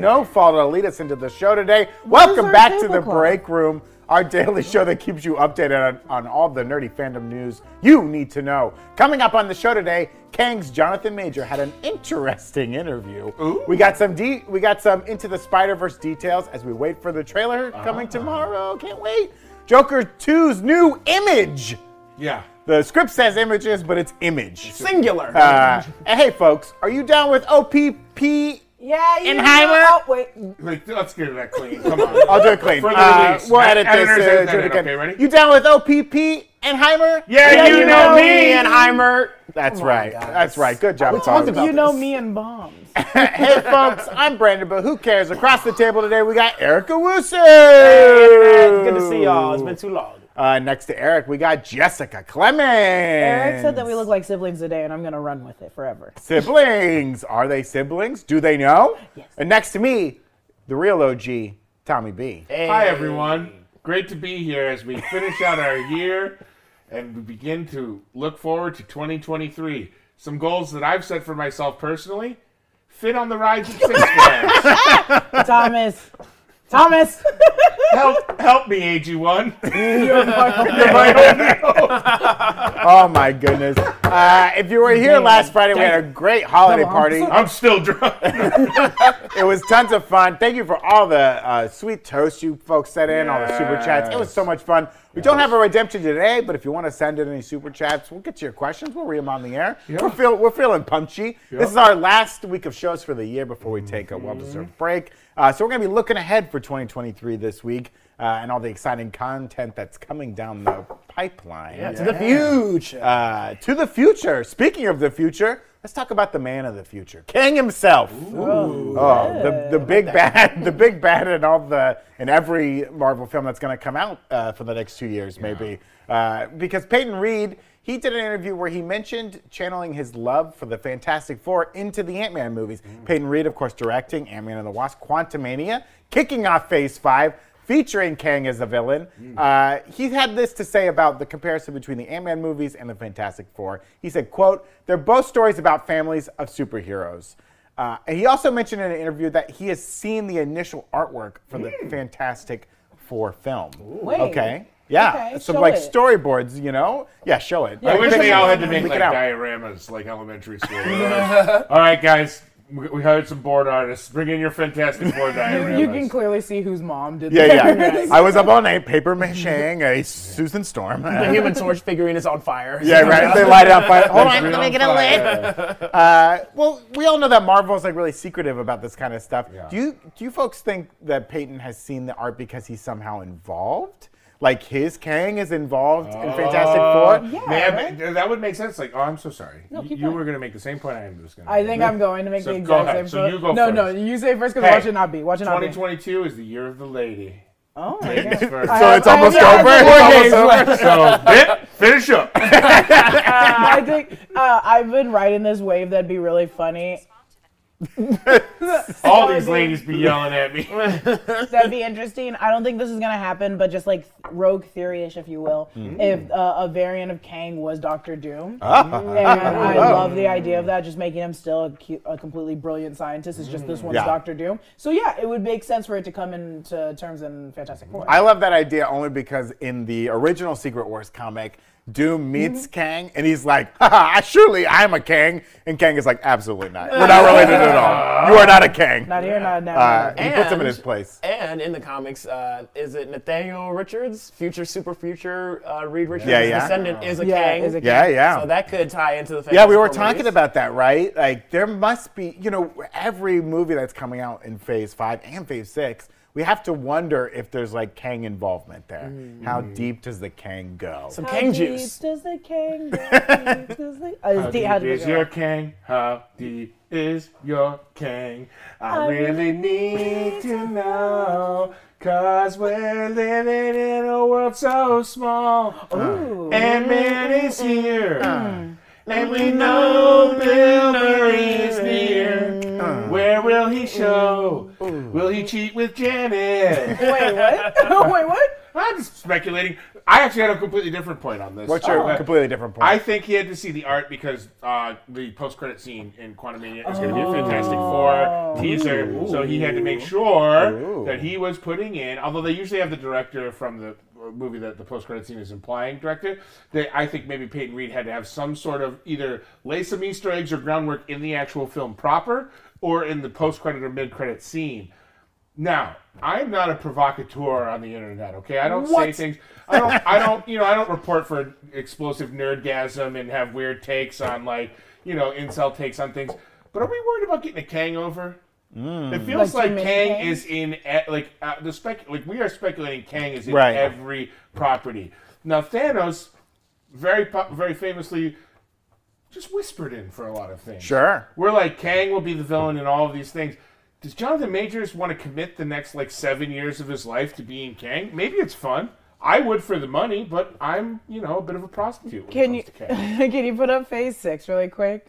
no fault to lead us into the show today. What Welcome back to the tablecloth? break room, our daily show that keeps you updated on, on all the nerdy fandom news you need to know. Coming up on the show today, Kang's Jonathan Majors had an interesting interview. Ooh. We got some de- we got some into the Spider Verse details as we wait for the trailer coming tomorrow. Can't wait. Joker 2's new image. Yeah. The script says images, but it's image. Singular. Uh, and hey, folks, are you down with OPP? Yeah, you Enheimer? know- Oh, wait. Like, let's get that clean. Come on. I'll do it clean. For the Uh, release. we'll edit this. Uh, edit it again. Okay, ready? You down with OPP Enheimer? Yeah, you know me. Enheimer. That's right. That's right. Good job. talked folks. about You know this. me and bombs. hey, folks, I'm Brandon, but who cares? Across the table today, we got Eric Owusu. Good to see y'all. It's been too long. Uh, next to Eric, we got Jessica Clemens. Eric said that we look like siblings today, and I'm gonna run with it forever. siblings. Are they siblings? Do they know? Yes. And next to me, the real OG, Tommy B. Hi, everyone. Great to be here as we finish out our year and we begin to look forward to 2023. Some goals that I've set for myself personally fit on the rides at Six Flags. Thomas. Thomas. help, help me, AG1. You're my- You're my. Oh my goodness! Uh, if you were here last Friday, we had a great holiday party. I'm still drunk. It was tons of fun. Thank you for all the uh, sweet toast you folks sent in, all the super chats. It was so much fun. We don't have a redemption today, but if you want to send in any super chats, we'll get to your questions. We'll read them on the air. We're, feel, we're feeling punchy. This is our last week of shows for the year before we take a well-deserved break. Uh, so we're going to be looking ahead for 2023 this week uh, and all the exciting content that's coming down the pipeline. To the future. Uh, to the future. Speaking of the future, let's talk about the man of the future, Kang himself. Oh, the, the big bad, the big bad in all the in every Marvel film that's going to come out uh, for the next two years, maybe. Uh, because Peyton Reed, he did an interview where he mentioned channeling his love for the Fantastic Four into the Ant Man movies. Peyton Reed, of course, directing Ant Man and the Wasp, Quantumania, kicking off Phase Five. Featuring Kang as a villain, uh, he had this to say about the comparison between the Ant-Man movies and the Fantastic Four. He said, "quote They're both stories about families of superheroes." Uh, and he also mentioned in an interview that he has seen the initial artwork for the Fantastic Four film. Wait. Okay. Yeah. Okay, Some like it. storyboards, you know? Yeah, show it. I wish they all had to Leak make like dioramas like elementary school. all right, guys. We we hired some board artists. Bring in your Fantastic board dioramas. You can clearly see whose mom did Yeah, that. yeah. I was up all night paper macheing a Susan Storm. The Human Torch figurine is on fire. yeah, right. They light it up. Fire. Hold on, Real let me get a fire. lid. Uh, well, we all know that Marvel is like really secretive about this kind of stuff. Yeah. Do you do you folks think that Peyton has seen the art because he's somehow involved? Like his Kang is involved in Fantastic Four? Yeah, Man, right? th- that would make sense. Like, oh, I'm so sorry. No, you keep you going. were going to make the same point I am just going to I think I'm going to make So the go exact ahead. same. So point. you go no, no, first. you say first because Hey, watch it not be. Watch it not be. 2022 is the year of the lady. Oh my Ladies first. So it's I almost yeah, over? it's It's almost over? so, Bit, finish up. I think uh, I've been riding this wave that'd be really funny. All these ladies be yelling at me. That'd be interesting. I don't think this is gonna happen, but just like rogue theory-ish, if you will, hmm. if uh, a variant of Kang was Doctor Doom, ah. and I love the idea of that, just making him still a, cu- a completely brilliant scientist. is just this hmm. one's Yeah. Doctor Doom. So yeah, it would make sense for it to come into terms in Fantastic Four. I love that idea only because in the original Secret Wars comic, Doom meets Kang and he's like, Haha, surely I'm a Kang. And Kang is like, absolutely not. We're not related at all. You are not a Kang. not here, not now. Uh, he puts him in his place. And in the comics, uh, is it Nathaniel Richards, future super future uh, Reed Richards? Yeah, yeah. Descendant is a Yeah, Kang. is a Yeah, yeah. So that could tie into the. Yeah, we were talking movies. about that, right? Like, there must be, you know, every movie that's coming out in Phase 5 and Phase 6, we have to wonder if there's like Kang involvement there. Mm. How mm. deep does the Kang go? some Kang juice. How Kang deep juice. Does the Kang go? Does the- uh, How deep- how deep deep is your? Kang? How deep is your Kang? I I really need to know. Cause we're living in a world so small. Ooh. Ant Man is here. Mm. And we know Bill Murray is near. Where will he show? Will he cheat with Janet? Wait, what? Wait, what? I'm just speculating. I actually had a completely different point on this. What's your Uh, completely different point? I think he had to see the art because uh, the post-credit scene in Quantumania is going to be a Fantastic Four teaser, so he had to make sure Ooh. that he was putting in. Although they usually have the director from the movie that the post-credit scene is implying director, they I think maybe Peyton Reed had to have some sort of either lay some Easter eggs or groundwork in the actual film proper, or in the post-credit or mid-credit scene. Now, I'm not a provocateur on the internet, okay? I don't say things. I don't. I don't. You know, I don't report for explosive nerdgasm and have weird takes on like you know incel takes on things. But are we worried about getting a Kang over? It feels Like like, too Kang Kangs? is in like uh, the spec. Like we are speculating Kang is in Right. every property. Now Thanos, very po- very famously, just whispered in for a lot of things. Sure. We're like Kang will be the villain in all of these things. Does Jonathan Majors want to commit the next like seven years of his life to being Kang? Maybe it's fun. I would for the money, but I'm you know a bit of a prostitute. When Can it you to Kang. can you put up phase six really quick?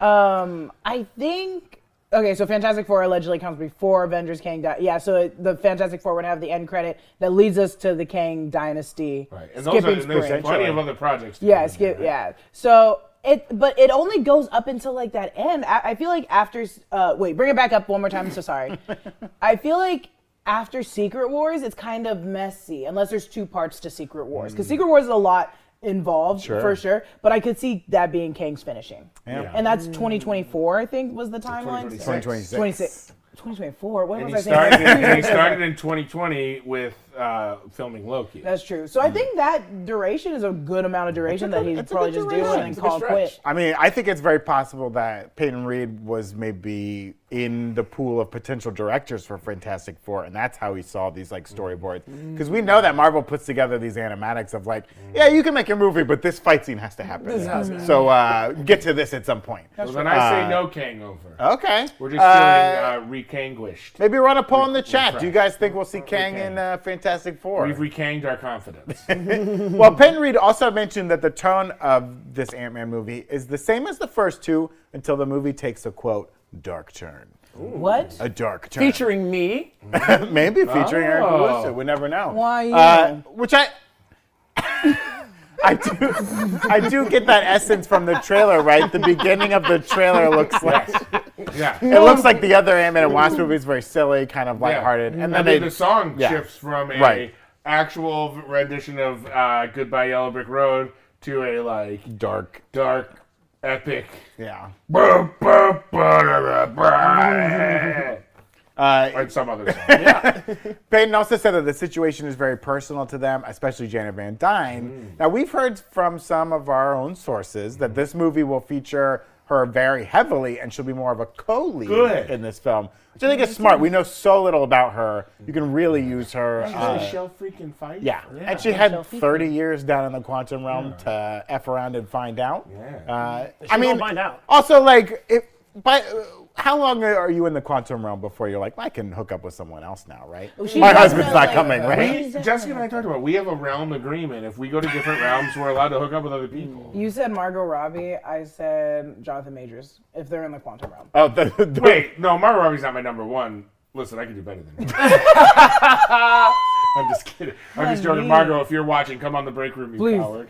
Um, I think okay. So Fantastic Four allegedly comes before Avengers Kang. Di- yeah, so it- the Fantastic Four would have the end credit that leads us to the Kang Dynasty. Right, and those are, skipping and there's plenty of other projects. to Yeah, skip. there, right? Yeah. So it, but it only goes up until like that end. I, I feel like after. Uh, wait, bring it back up one more time. I'm so sorry. I feel like after Secret Wars, it's kind of messy unless there's two parts to Secret Wars because Secret Wars is a lot involved Sure. for sure. But I could see that being Kang's finishing. Yeah. And that's 2024, I think, was the timeline. 2026. 2026. 2024. What And was he I saying? started. and he started in 2020 with uh, filming Loki. That's true. So I think that duration is a good amount of duration that he'd it's a probably just doing and It's then call quit. I mean, I think it's very possible that Peyton Reed was maybe in the pool of potential directors for Fantastic Four, and that's how he saw these like storyboards. Because we know that Marvel puts together these animatics of like, yeah, you can make a movie, but this fight scene has to happen. So uh, get to this at some point. So then I say no Kang over. Okay. We're just Uh, feeling uh, rekanguished. Maybe run a poll in the chat. fresh. Do you guys think we'll see Kang in uh, Fantastic Four? We've rekanged our confidence. Well, Peyton Reed also mentioned that the tone of this Ant Man movie is the same as the first two until the movie takes a quote dark turn. What? A dark turn. Featuring me. Maybe featuring Eric Oh. We never know. Why Uh, you? which I. I do, I do get that essence from the trailer, right? The beginning of the trailer looks like yeah. it looks like the other Ant Man and Wasp movie is very silly, kind of lighthearted, and And then then they the song yeah. shifts from a Right. actual rendition of uh, "Goodbye Yellow Brick Road" to a like dark, dark, epic. yeah. Or Uh, some other song. Yeah. Peyton also said that the situation is very personal to them, especially Janet Van Dyne. Now, we've heard from some of our own sources that this movie will feature her very heavily and she'll be more of a co-lead in this film, which I think is smart. We know so little about her. You can really use her. She's uh, Michelle freaking Pfeiffer. yeah. and she had 30 years down in the quantum realm to f around and find out. Yeah. Uh, She I mean, won't find out. also like, if, but uh, how long are you in the quantum realm before you're like, I can hook up with someone else now, right? she's My husband's not definitely- coming, right? We, Jessica and I talked about. We have a realm agreement. If we go to different realms, we're allowed to hook up with other people. Mm. You said Margot Robbie. I said Jonathan Majors. If they're in the quantum realm. Oh, the, the, Wait, no, Margot Robbie's not my number one. Listen, I can do better than you. I'm just kidding. I'm just joking. Margot, if you're watching, come on the break room, you Please. coward.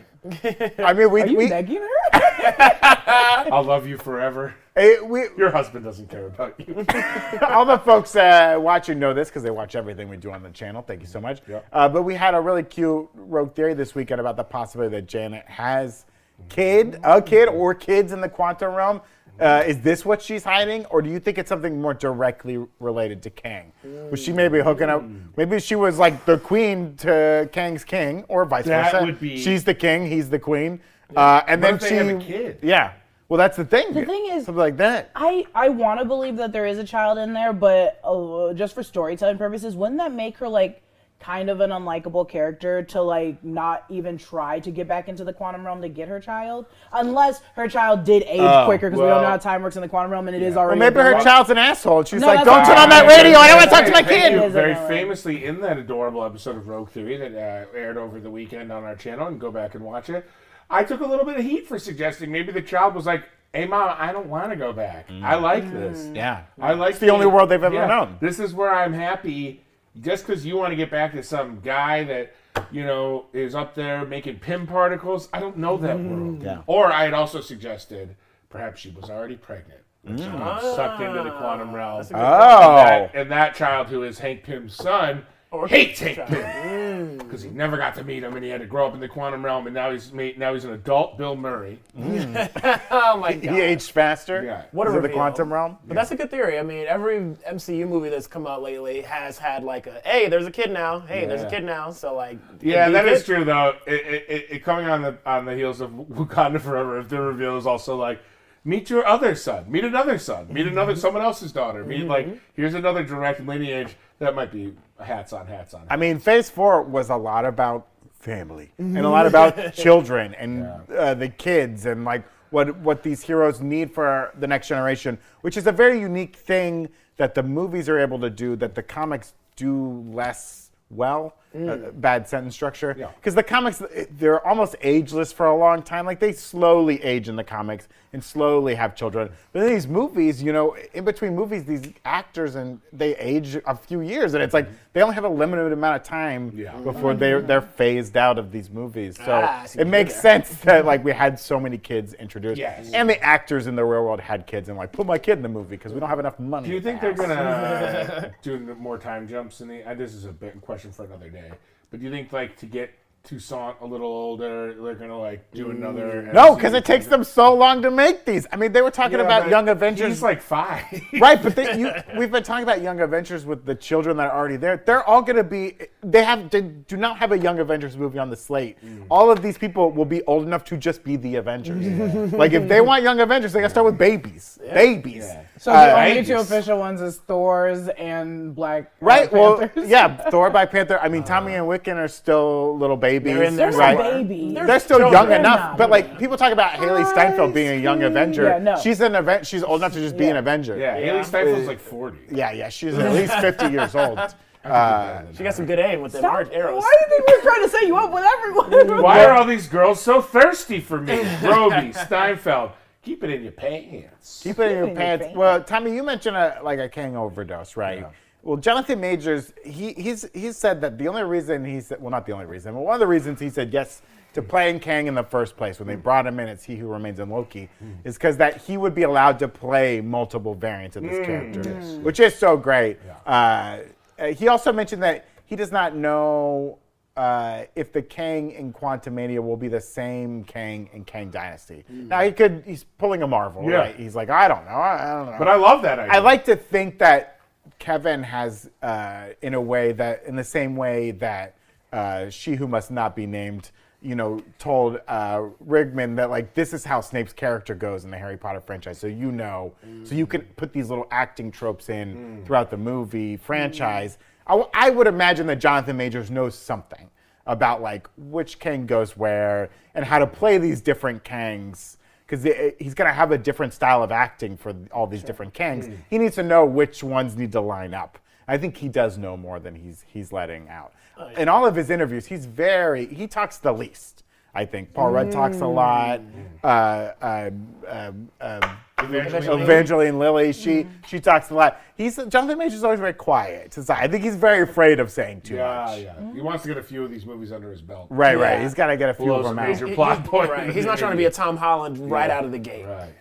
I mean, we, Are you we, begging her? I'll love you forever. we, Your husband doesn't care about you. all the folks uh, watching know this because they watch everything we do on the channel. Thank you so much. Yep. Uh, but we had a really cute rogue theory this weekend about the possibility that Janet has kid, a kid, or kids in the quantum realm. Uh, is this what she's hiding, or do you think it's something more directly related to Kang? Was she maybe hooking up? Maybe she was like the queen to Kang's king, or vice That versa. would be- She's the king, he's the queen, uh, and What then if they she. have a kid? Yeah. Well, that's the thing. The thing is- something like that. I, I want to believe that there is a child in there, but uh, just for storytelling purposes, wouldn't that make her like kind of an unlikable character to like not even try to get back into the quantum realm to get her child? Unless her child did age Oh, quicker because we don't know how time works in the quantum realm and it is Yeah. already. Well, maybe her developed. child's an asshole. and She's No, like, "Don't turn fine. on that radio. I don't want to talk to my thank kid." you. Is Very famously, in that adorable episode of Rogue Theory that uh, aired over the weekend on our channel, and go back and watch it, I took a little bit of heat for suggesting maybe the child was like, "Hey, mom, I don't want to go back. I like this. Yeah. I like It's the only world they've ever known. This is where I'm happy." Just because you want to get back to some guy that you know is up there making Pym particles. I don't know that mm. world. Yeah. Or I had also suggested perhaps she was already pregnant. when She mm. got sucked into the quantum realm. Oh, That- and that child who is Hank Pym's son hates Hank Pym because he never got to meet him and he had to grow up in the quantum realm and now he's made, now he's an adult Bill Murray. Mm. Oh my god. he aged faster. Yeah. What a Is the quantum realm? But that's a good theory. I mean, every MCU movie that's come out lately has had like a, hey, there's a kid now. Hey, there's a kid now. So like, Yeah, be that kid- is true though. It, it, it, it coming on the on the heels of Wakanda Forever, if the reveal is also like, meet your other son, meet another son, meet another mm-hmm. someone else's daughter, meet like mm-hmm. here's another direct lineage. That might be hats on hats on. I mean, Phase Four was a lot about family and a lot about children and uh, the kids and like what what these heroes need for the next generation, which is a very unique thing that the movies are able to do that the comics do less well. Uh, bad sentence structure Yeah. because the comics they're almost ageless for a long time like they slowly age in the comics and slowly have children but in these movies you know in between movies these actors and they age a few years and it's like they only have a limited amount of time Yeah. before they're they're phased out of these movies so Ah, it makes there. sense that like we had so many kids introduced Yes. and the actors in the real world had kids and like put my kid in the movie because we don't have enough money do you think the they're gonna do more time jumps in the? Uh, this is a big question for another day. But do you think like to get Toussaint a little older, they're gonna like do mm. another? no because it takes them so long to make these i mean they were talking Yeah, about young avengers He's like five. right, but they, you, we've been talking about Young Avengers with the children that are already there. They're all to be. They have they do not have a Young Avengers movie on the slate. Mm. All of these people will be old enough to just be the Avengers. Like if they want Young Avengers, they got to start with babies. Babies. Yeah. So Uh, the only babies. two official ones is Thor's and Black Right. Well, Panthers. yeah. Thor, Black Panther. I mean, Tommy and Wiccan are still little babies. They're in there They're right? not somewhere. babies. They're still young They're enough, but like people talk about Hailee Steinfeld being a young Avenger. Yeah, no. She's an event. She's old enough to just be an Avenger. Yeah, Hailee Yeah. Steinfeld's like forty. Yeah, yeah. She's at least fifty years old. Uh, She got some good aim with them art arrows. Why do you think we're trying to set you up with everyone? Why are all these girls so thirsty for me? Robbie, Steinfeld, keep it in your pants. Keep it in your pants. pants. Well, Tommy, you mentioned a, like a Kang overdose, right? Well, Jonathan Majors, he, he's he's said that the only reason he said, well, not the only reason, but one of the reasons he said yes to playing Kang in the first place when they brought him in as He Who Remains in Loki, is because that he would be allowed to play multiple variants of this character, which is so great. Uh, uh, he also mentioned that he does not know uh, if the Kang in Quantumania will be the same Kang in Kang Dynasty. Now he could, he's pulling a Marvel, Yeah. right? He's like, I don't know, I, I don't know. But I love that idea. I like to think that Kevin has, uh, in a way that, in the same way that uh, she who must not be named, you know, told uh, Rickman that like this is how Snape's character goes in the Harry Potter franchise, so you know, so you can put these little acting tropes in throughout the movie franchise. I, w- I would imagine that Jonathan Majors knows something about like which Kang goes where and how to play these different Kangs because he's going to have a different style of acting for all these different Kangs. Hmm. He needs to know which ones need to line up. I think he does know more than he's he's letting out. Oh, In all of his interviews, he's very he talks the least. I think Paul Rudd talks a lot. Uh, um, um, um, Evangeline Evangeline Lilly, she she talks a lot. He's Jonathan Majors is always very quiet. So I think he's very afraid of saying too Yeah, much. yeah. He wants to get a few of these movies under his belt. Right, right. He's got to get a few Blows of them a out. major plot he- point. right. He's not trying to be a Tom Holland right out of the gate. Right.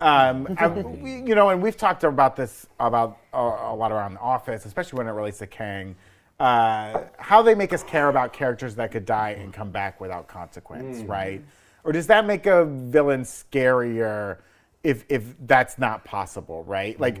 Um, I, we, you know, and we've talked about this about a, a lot around the office, especially when it relates to Kang. Uh, how they make us care about characters that could die and come back without consequence, right? Or does that make a villain scarier if if that's not possible, right? Like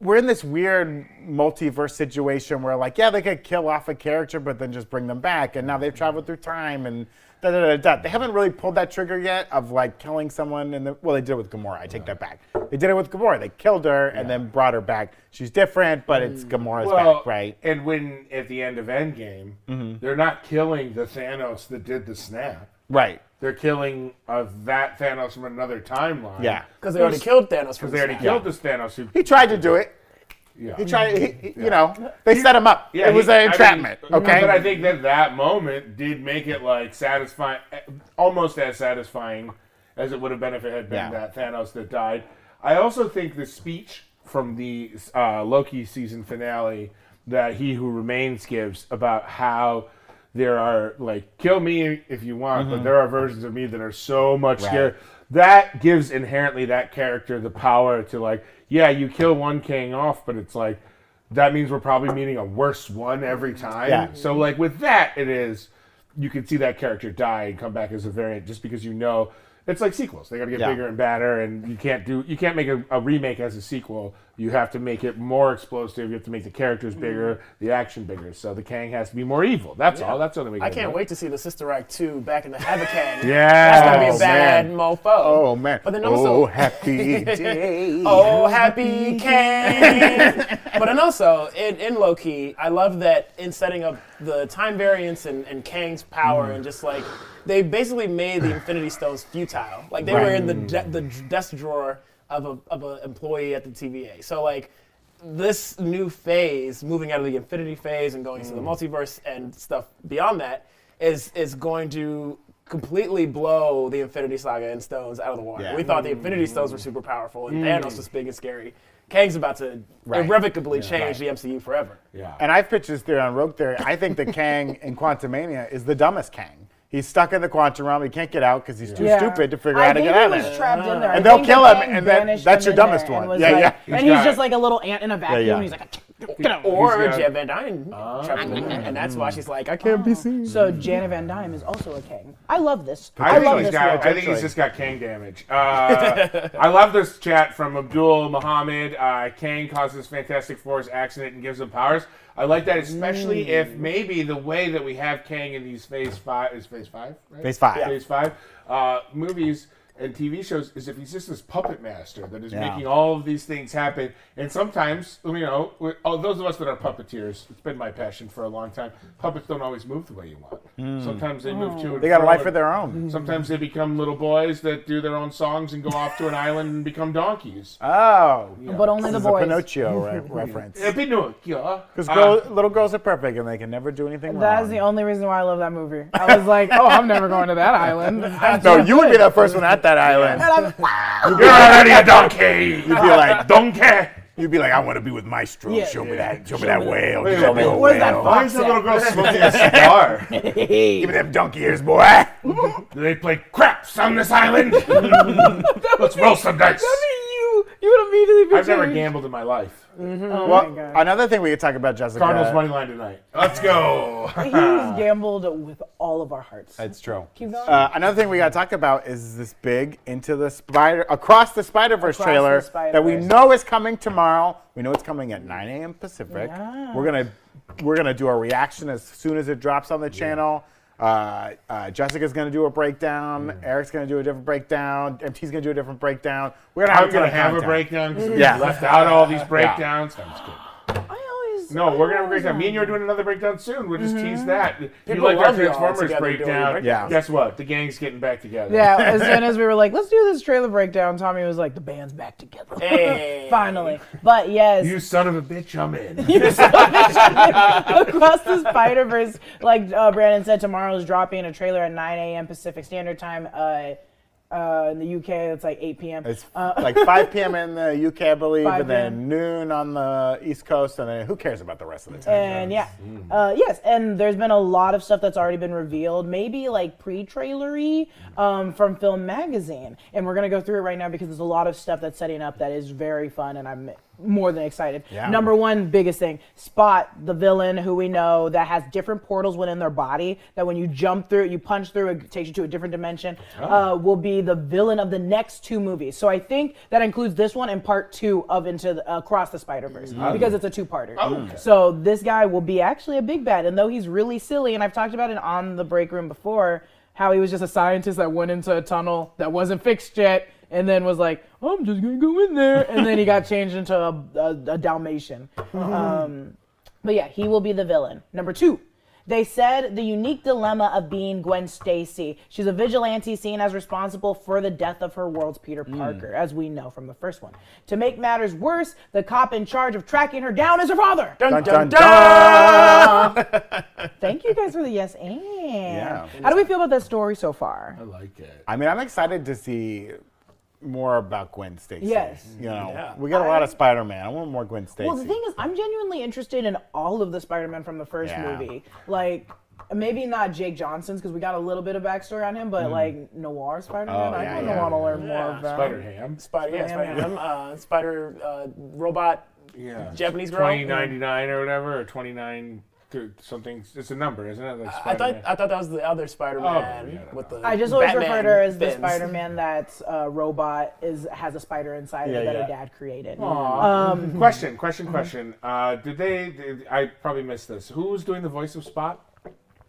we're in this weird multiverse situation where like yeah they could kill off a character but then just bring them back and now they've traveled through time and da da da da. They haven't really pulled that trigger yet of like killing someone and the well they did it with Gamora. I take that back. They did it with Gamora. They killed her and then brought her back. She's different, but it's Gamora's Well, back, right? And when at the end of Endgame, Mm-hmm. they're not killing the Thanos that did the snap. Right. They're killing of that Thanos from another timeline. Yeah. Because they already killed Thanos. Because they already killed this Thanos. Who, He tried to do it. Yeah. He tried. He, he- You know, they set him up. Yeah, it was an I mean, entrapment. okay. But I think that that moment did make it like satisfying, almost as satisfying as it would have been if it had been Yeah. that Thanos that died. I also think the speech from the uh, Loki season finale that He Who Remains gives about how there are like kill me if you want, but there are versions of me that are so much Right. scarier. That gives inherently that character the power to like, yeah, you kill one king off, but it's like that means we're probably meeting a worse one every time. Yeah. So like with that, it is you can see that character die and come back as a variant just because you know it's like sequels. They got to get Yeah. bigger and badder, and you can't do you can't make a, a remake as a sequel. You have to make it more explosive. You have to make the characters bigger, the action bigger. So the Kang has to be more evil. That's all. That's only way. I can't wait to see the Sister Act 2 back in the Havocang. Yeah. That's gonna be Oh, a bad man. mofo. Oh man! But then oh also- happy day. Oh, happy Kang! but then also, in, in Loki, I love that in setting up the time variance and, and Kang's power, Mm. and just like they basically made the Infinity Stones futile. Like they were in the de- the desk drawer of a of an employee at the TVA. So like this new phase, moving out of the Infinity phase and going to the Mm. multiverse and stuff beyond that, is is going to completely blow the Infinity Saga and Stones out of the water. Yeah. Mm. We thought the Infinity Stones were super powerful and Thanos was big and scary. Kang's about to Right. irrevocably change Right. the MCU forever. Yeah. And I've pitched this theory on Rogue Theory. I think that Kang in Quantumania is the dumbest Kang. He's stuck in the quantum realm. He can't get out because he's too Yeah. stupid to figure I out how to get out of there. trapped in there. I And they'll kill him, and that- that's your dumbest one. Yeah, like- yeah. And He's just like a little ant in a vacuum. and He's like, get. Or got- Jan Van Dyne trapped and that's why she's like, I can't be seen. So Janet Van Dyne is also a Kang. I love this. I, I think, love he's this got, world. I think he's just got Kang damage. Uh, I love this chat from Abdul Muhammad. Uh, Kang causes Fantastic Four's accident and gives them powers. I like that, especially if maybe the way that we have Kang in these Phase Five is Phase Five, right? Phase five. Yeah. Phase Five uh, movies and TV shows is if he's just this puppet master that is Yeah. making all of these things happen. And sometimes, you know, we- oh, those of us that are puppeteers, it's been my passion for a long time. Puppets don't always move the way you want. Sometimes they move to. They got a life of their own. Sometimes they become little boys that do their own songs and go off to an island and become donkeys. Oh, But only the this is a. Pinocchio re- reference. Pinocchio. Because Uh, little girls are perfect and they can never do anything That's wrong. the only reason why I love that movie. I was like, oh, I'm never going to that island. no, you would be the first one at that island. You're already a donkey. You'd be like, donkey. you'd be like, I want to be with Maestro. Yeah. show me that. Show me that whale. Wait, Show me wait, a where's that whale. fox? Why is that little girl smoking a cigar? Give me them donkey ears, boy. Do they play craps on this island? Let's roll some dice. you, you would immediately be I've never gambled in my life. Oh Well, my god. another thing we could talk about, Jessica. Cardinals money line tonight. Let's go. He's gambled with all of our hearts. It's true. Keep going. Uh, another thing we got to talk about is this big into the spider across the Spider Verse trailer Spider-Verse. that we know is coming tomorrow. We know it's coming at 9 a.m. Pacific. Yeah. We're gonna we're gonna do our reaction as soon as it drops on the channel. Uh, uh, Jessica's gonna do a breakdown. Mm. Eric's gonna do a different breakdown. MT's gonna do a different breakdown. We're gonna have a gonna have a breakdown because Yeah. we left out all these breakdowns. Sounds good. I. No, we're gonna have a breakdown. Me and you are doing another breakdown soon. We'll just tease that. You People like our love y'all Transformers together doing breakdown? breakdowns. Yeah. Guess what? The gang's getting back together. Yeah, as soon as we were like, let's do this trailer breakdown, Tommy was like, the band's back together. Hey. Finally. But yes, You son of a bitch, I'm in. You son of a bitch. across the Spider Verse, like uh, Brandon said, tomorrow is dropping a trailer at 9 a.m. Pacific Standard Time. Uh, uh, in the UK, it's like 8 p.m. It's like 5 p.m. in the UK, I believe, and then noon on the East Coast, and then who cares about the rest of the time? And yeah, uh, yes, and there's been a lot of stuff that's already been revealed, maybe like pre-trailery um, from Film Magazine, and we're gonna go through it right now because there's a lot of stuff that's setting up that is very fun, and I'm more than excited. Yeah. Number one, biggest thing: Spot, the villain who we know that has different portals within their body. That when you jump through, you punch through, it takes you to a different dimension. Uh, will be the villain of the next two movies. So I think that includes this one and part two of Into the, Across the Spider Verse because it's a two-parter. okay. So this guy will be actually a big bad, and though he's really silly, and I've talked about it on the break room before, how he was just a scientist that went into a tunnel that wasn't fixed yet, and then was like, "I'm just gonna go in there," and then he got changed into a, a, a Dalmatian. Um, but yeah, he will be the villain. Number two. They said the unique dilemma of being Gwen Stacy. She's a vigilante seen as responsible for the death of her world's Peter Parker, as we know from the first one. To make matters worse, the cop in charge of tracking her down is her father. Dun, dun, dun. Thank you guys for the yes and. Yeah. How do we feel about that story so far? I like it. I mean, I'm excited to see more about Gwen Stacy. Yes. You know, Yeah. we got a lot of Spider-Man. I want more Gwen Stacy. Well, the thing is, I'm genuinely interested in all of the Spider-Man from the first Yeah. movie. Like, maybe not Jake Johnson's because we got a little bit of backstory on him, but like Noir Spider-Man, Oh, I yeah, kind of yeah. want to learn more Yeah. of that. Spider Ham. Spider, yeah, Spider-Man. Spider, uh, Spider uh, robot. Yeah. Japanese girl? Twenty ninety nine or whatever, or twenty nine something. It's a number, isn't it? Like I thought I thought that was the other Spider-Man Oh, yeah, I with the. I just always Batman refer to her as the. Spider-Man that's uh, robot is has a spider inside Yeah, of it that yeah. her dad created. Um, question, question, question. Uh, did they? Did, I probably missed this. Who's doing the voice of Spot?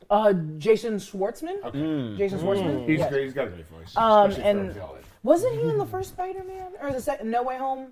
uh, Jason Schwartzman. Okay. Jason Schwartzman. He's Yes. great. He's got a great voice. Um, and- for a villain. Wasn't he in the first Spider-Man or the second No Way Home?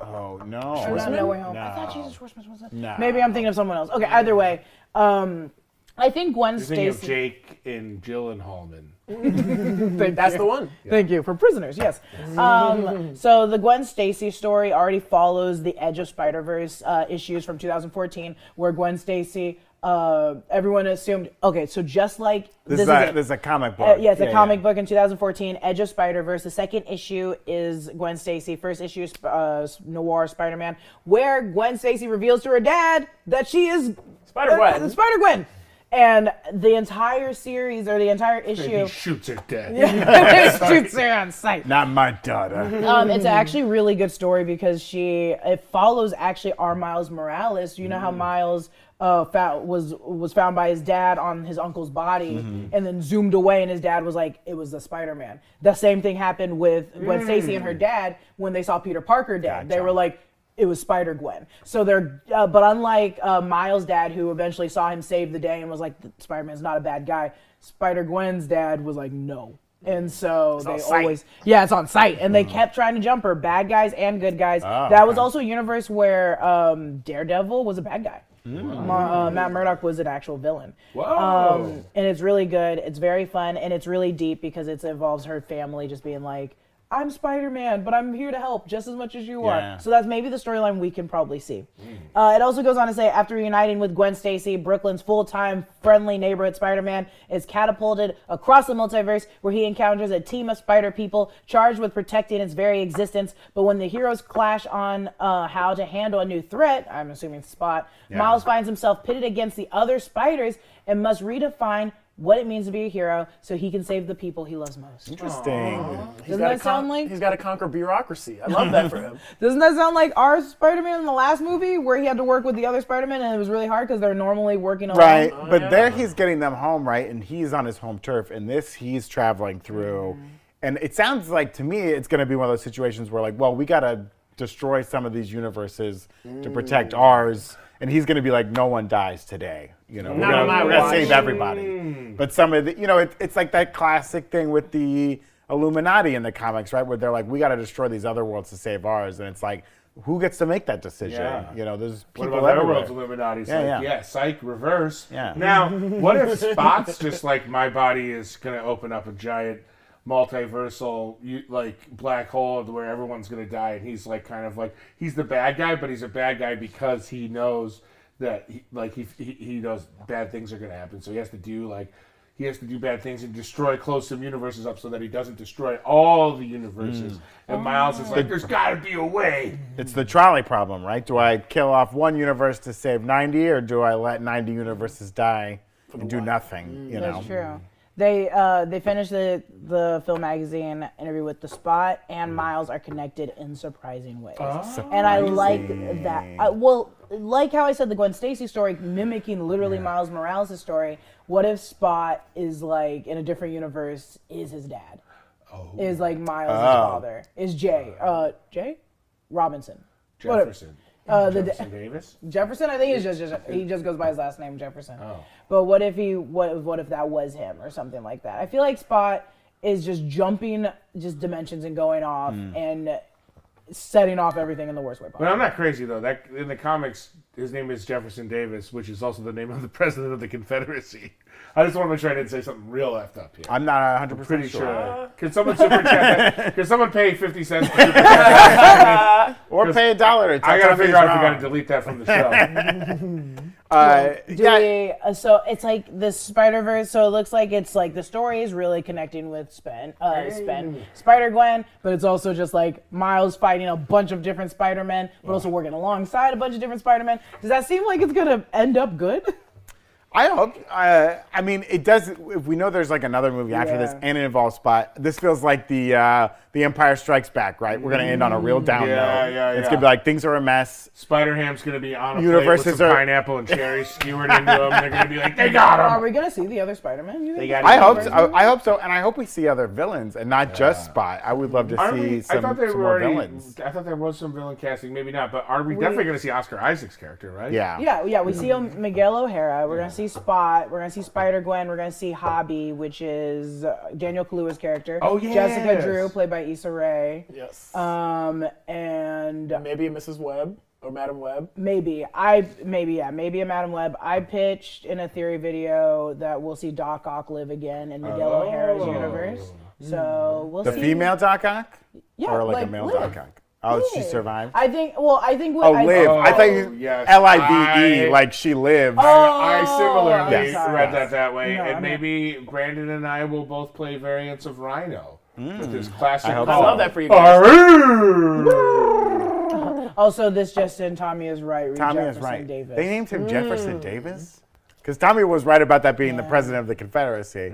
Oh no. Or not No Way Home. I thought No. Jason Schwartzman was. In. No. Maybe I'm thinking of someone else. Okay, either way, um, I think Gwen You're thinking of Stacy. Jake and Jill and Hallman. That's the one. Thank you for prisoners. Yes. Um, so the Gwen Stacy story already follows the Edge of Spider Verse uh, issues from 2014, where Gwen Stacy. Uh, everyone assumed okay, so just like This, this, is, a, it. this is a comic book. Uh, yeah, it's a comic yeah. book in 2014, Edge of Spider Verse. The second issue is Gwen Stacy. First issue is uh, Noir Spider Man, where Gwen Stacy reveals to her dad that she is Spider-Gwen. Spider Gwen, and the entire series or the entire And issue he shoots her dead. shoots her on sight. Not my daughter. Um, it's actually a really good story because she it follows actually our Miles Morales. You know how Miles uh, found, was was found by his dad on his uncle's body and then zoomed away, and his dad was like, "It was the Spider Man." The same thing happened with Gwen Stacy and her dad when they saw Peter Parker dead. They were like. It was Spider Gwen. So they're, uh, but unlike uh, Miles' dad, who eventually saw him save the day and was like, "Spider Man's not a bad guy," Spider Gwen's dad was like, "No." And so they on site. always yeah, it's on site, and they kept trying to jump her, bad guys and good guys. Oh, that was okay. also a universe where um, Daredevil was a bad guy. Ma- uh, Matt Murdock was an actual villain. Um, and it's really good. It's very fun, and it's really deep because it involves her family just being like, "I'm Spider-Man, but I'm here to help just as much as you Yeah. are." So that's maybe the storyline we can probably see. Uh, it also goes on to say, after reuniting with Gwen Stacy, Brooklyn's full-time friendly neighborhood Spider-Man is catapulted across the multiverse, where he encounters a team of Spider people charged with protecting its very existence. But when the heroes clash on uh, how to handle a new threat, I'm assuming Spot, Miles finds himself pitted against the other spiders and must redefine what it means to be a hero so he can save the people he loves most. Interesting. He's Doesn't gotta that sound like- he's got to conquer bureaucracy? I love that for him. Doesn't that sound like our Spider-Man in the last movie, where he had to work with the other Spider-Man, and it was really hard because they're normally working alone? Right, oh, but yeah. there he's getting them home, right? And he's on his home turf, and this he's traveling through. Mm-hmm. And it sounds like to me it's going to be one of those situations where, like, well, we got to destroy some of these universes to protect mm. ours. And he's going to be like, no one dies today. You know, we're Not on gonna save everybody. Mm. But some of the, you know, it, it's like that classic thing with the Illuminati in the comics, right? Where they're like, we got to destroy these other worlds to save ours. And it's like, who gets to make that decision? Yeah. You know, there's people What about everywhere. world's Illuminati? Yeah, like, yeah. yeah. psych, reverse. Yeah. Now, what if Spot's just like my body is gonna open up a giant multiversal you, like black hole where everyone's gonna die, and he's like kind of like he's the bad guy, but he's a bad guy because he knows that he, like he, he he knows bad things are gonna happen, so he has to do like. He has to do bad things and destroy close some universes up so that he doesn't destroy all the universes. Mm. And Miles is oh. like, "There's got to be a way." It's the trolley problem, right? Do I kill off one universe to save 90, or do I let 90 universes die and do nothing? Mm, you know, That's true. They uh, they finished the the film magazine interview with the Spot and Miles are connected in surprising ways, and I like that. I, well, like how I said the Gwen Stacy story mimicking literally Miles Morales' story. What if Spot is like in a different universe? Is his dad? Is like Miles' Oh. father? Is Jay? Uh, Jay Robinson? What- Jefferson. Uh, the Jefferson Davis. Jefferson, I think he's just, just he just goes by his last name Jefferson. Oh. But what if he what what if that was him or something like that? I feel like Spot is just jumping just dimensions and going off Hmm. and setting off everything in the worst way But possible. I'm not crazy though. That in the comics, his name is Jefferson Davis, which is also the name of the president of the Confederacy. I just want to make sure I didn't say something real effed up here. I'm not 100 percent Pretty sure. sure. Can someone super chat that? Can someone pay fifty cents? To super chat? Or pay a dollar. To I gotta figure out it's if we gotta delete that from the show. Uh, Do yeah, we, uh, so it's like the Spider Verse. So it looks like it's like the story is really connecting with Spen, uh, Spen, Spider Gwen, but it's also just like Miles fighting a bunch of different Spider Men, but also working alongside a bunch of different Spider Men. Does that seem like it's gonna end up good? I hope. Uh, I mean, it does. If we know there's like another movie after this and it involves Spot, this feels like the uh, the Empire Strikes Back, right? We're gonna end on a real down Yeah, note. yeah, It's yeah. gonna be like things are a mess. Spider Ham's gonna be on a Universes plate with some are- pineapple and cherry skewered into them. They're gonna be like, they got him. Are we gonna see the other Spider Man? They got I hope. So, I hope so, and I hope we see other villains and not just Spot. I would love to Aren't see we, some, I thought they some were more already, villains. I thought there was some villain casting, maybe not, but are we, definitely going to see Oscar Isaac's character, right? Yeah. Yeah, yeah. We see Miguel O'Hara. We're gonna see Spot. We're gonna see Spider Gwen. We're gonna see Hobie, which is uh, Daniel Kaluuya's character. Oh, yeah. Jessica. Drew, played by Issa Rae. Yes. Um, and Maybe Mrs. Webb or Madam Webb. maybe I maybe yeah maybe a Madam Web. I pitched in a theory video that we'll see Doc Ock live again in Miguel Oh. O'Hara's universe. So we'll The see. The female Doc Ock, yeah, or like, a male live. Doc Ock. Oh, she survived. I think. Well, I think. What Oh, I, live. I oh, thought you yes. L I V E, I- like she lived. I Oh, similarly I'm sorry. read that that way, No, and I'm maybe Brandon and I will both play variants of Rhino with hmm. his classic. I hope I love that for you guys. Also, this just in. Tommy is right. Reed Tommy Jefferson is right. Davis. They named him Jefferson hmm. Davis because Tommy was right about that being the president of the Confederacy.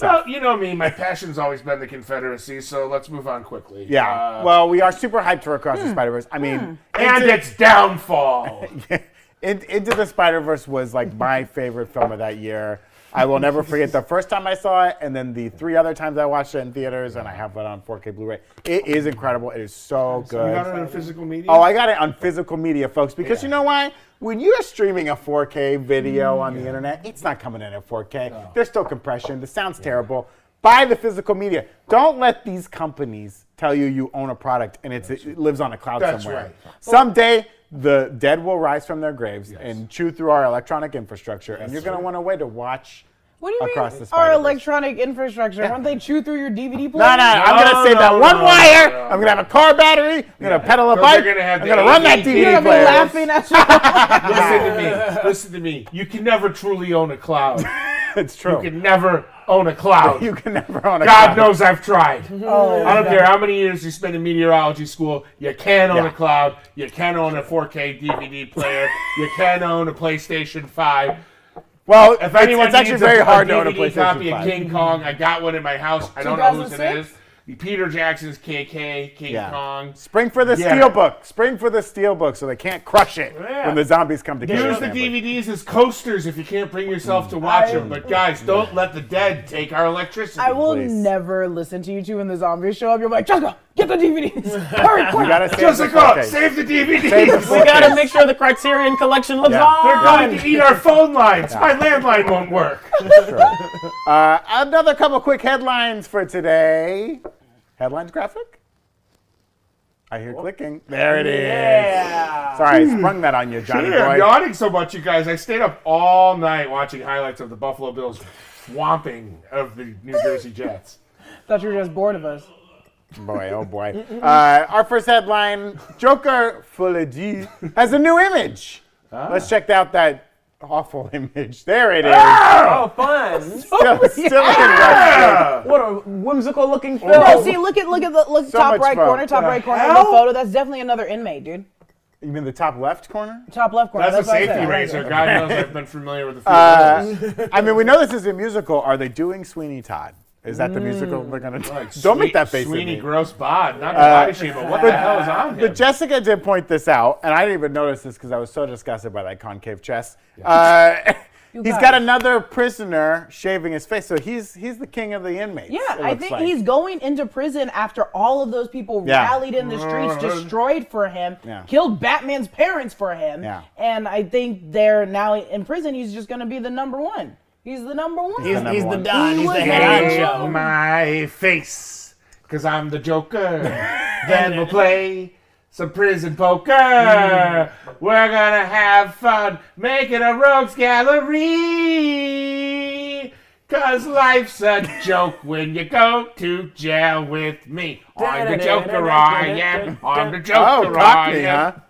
Well, you know me, my passion's always been the Confederacy, so let's move on quickly. Yeah. Uh, well, we are super hyped for Across the Spider Verse. I mean, and Into, its downfall. In- Into the Spider Verse was like my favorite film of that year. I will never forget the first time I saw it, and then the three other times I watched it in theaters, and I have it on 4K Blu-ray. It is incredible. It is so good. you got it in physical media? Oh, I got it on physical media, folks, because Yeah. you know why? When you're streaming a 4K video mm, on the internet, it's not coming in at 4K. There's still compression. The sound's terrible. Buy the physical media. Don't let these companies tell you you own a product and it lives on a cloud That's somewhere. right. Someday, the dead will rise from their graves and chew through our electronic infrastructure, and you're going to want a way to watch What do you across mean? the Our electronic infrastructure. Won't they chew through your DVD player? No, no, I'm No, gonna save no, that no, one no, wire. no, no. I'm gonna have a car battery. I'm gonna pedal a Those bike. are gonna have I'm the gonna run that DVD You're gonna be laughing at you. Listen to me. Listen to me. You can never truly own a cloud. It's true. You can never own a cloud. You can never own a cloud. God cloud. knows I've tried. Oh, I don't care how many years you spend in meteorology school. You can own Yeah. a cloud. You can own a 4K DVD player. You can own a PlayStation 5. Well, If it's, anyone it's actually needs very a, hard a to own a DVD PlayStation copy 5. of King Kong, I got one in my house. I don't know whose it 2006? is. Peter Jackson's KK, King Yeah. Kong. Spring for the Yeah. steelbook. Spring for the steelbook, so they can't crush it Yeah. when the zombies come to kill Use the. DVDs as coasters if you can't bring yourself to watch I- them. But guys, don't let the dead take our electricity. I will Please. never listen to you two when the zombies show up. You're like, Jessica, get the DVDs. Hurry, You quick. gotta save the Jessica, 4K. save the DVDs. Save the We gotta make sure the Criterion collection lives Yeah. They're on. going to eat our phone lines. My landline won't work. Sure. Uh, another couple quick headlines for today. Headlines graphic? I hear clicking. There it is. Yeah. Sorry, I sprung that on you, Johnny Hey, I'm boy. yawning so much, you guys. I stayed up all night watching highlights of the Buffalo Bills swamping of the New Jersey Jets. Thought you were just bored of us. Boy, oh boy. Uh, our first headline Joker Folie à Deux has a new image. Let's check out that awful image. There it is. Oh, fun. Still, still in Yeah. What a whimsical looking film. No, see, look at look at the look So top right fun. corner, top The right corner of the photo. That's definitely another inmate, dude. You mean the top left corner? Top left corner. That's a safety razor. God knows I've been familiar with the few Uh. I mean, we know this is a musical. Are they doing Sweeney Todd? Is that the musical they're gonna do? Like Don't make that face at Sweeney me. Gross Bod, not the body shape, but what the hell is on him? But Jessica did point this out, and I didn't even notice this because I was so disgusted by that concave chest. Uh, he's guys. got another prisoner shaving his face, so he's he's the king of the inmates. Yeah, it I looks think like. he's going into prison after all of those people Yeah. rallied in the streets, destroyed for him, Yeah. killed Batman's parents for him. Yeah. And I think they're now in prison. He's just going to be the number one. He's the number one. He's, number he's the. Don. He He's the the head number honcho. my face, cause I'm the Joker. then we'll play some prison poker. We're gonna have fun making a rogues gallery. Cause life's a joke when you go to jail with me. I'm the Joker, I am. I'm the Joker, Oh, I am. huh?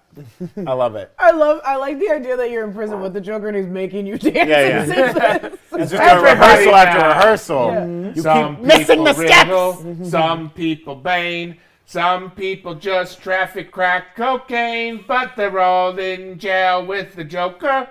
I love it. I love. I like the idea that you're in prison with the Joker and he's making you dance. Yeah, yeah. It's just a Everybody rehearsal after now. rehearsal. You some keep missing people the steps. Riddle, some people Bane, some people just traffic crack cocaine, but they're all in jail with the Joker.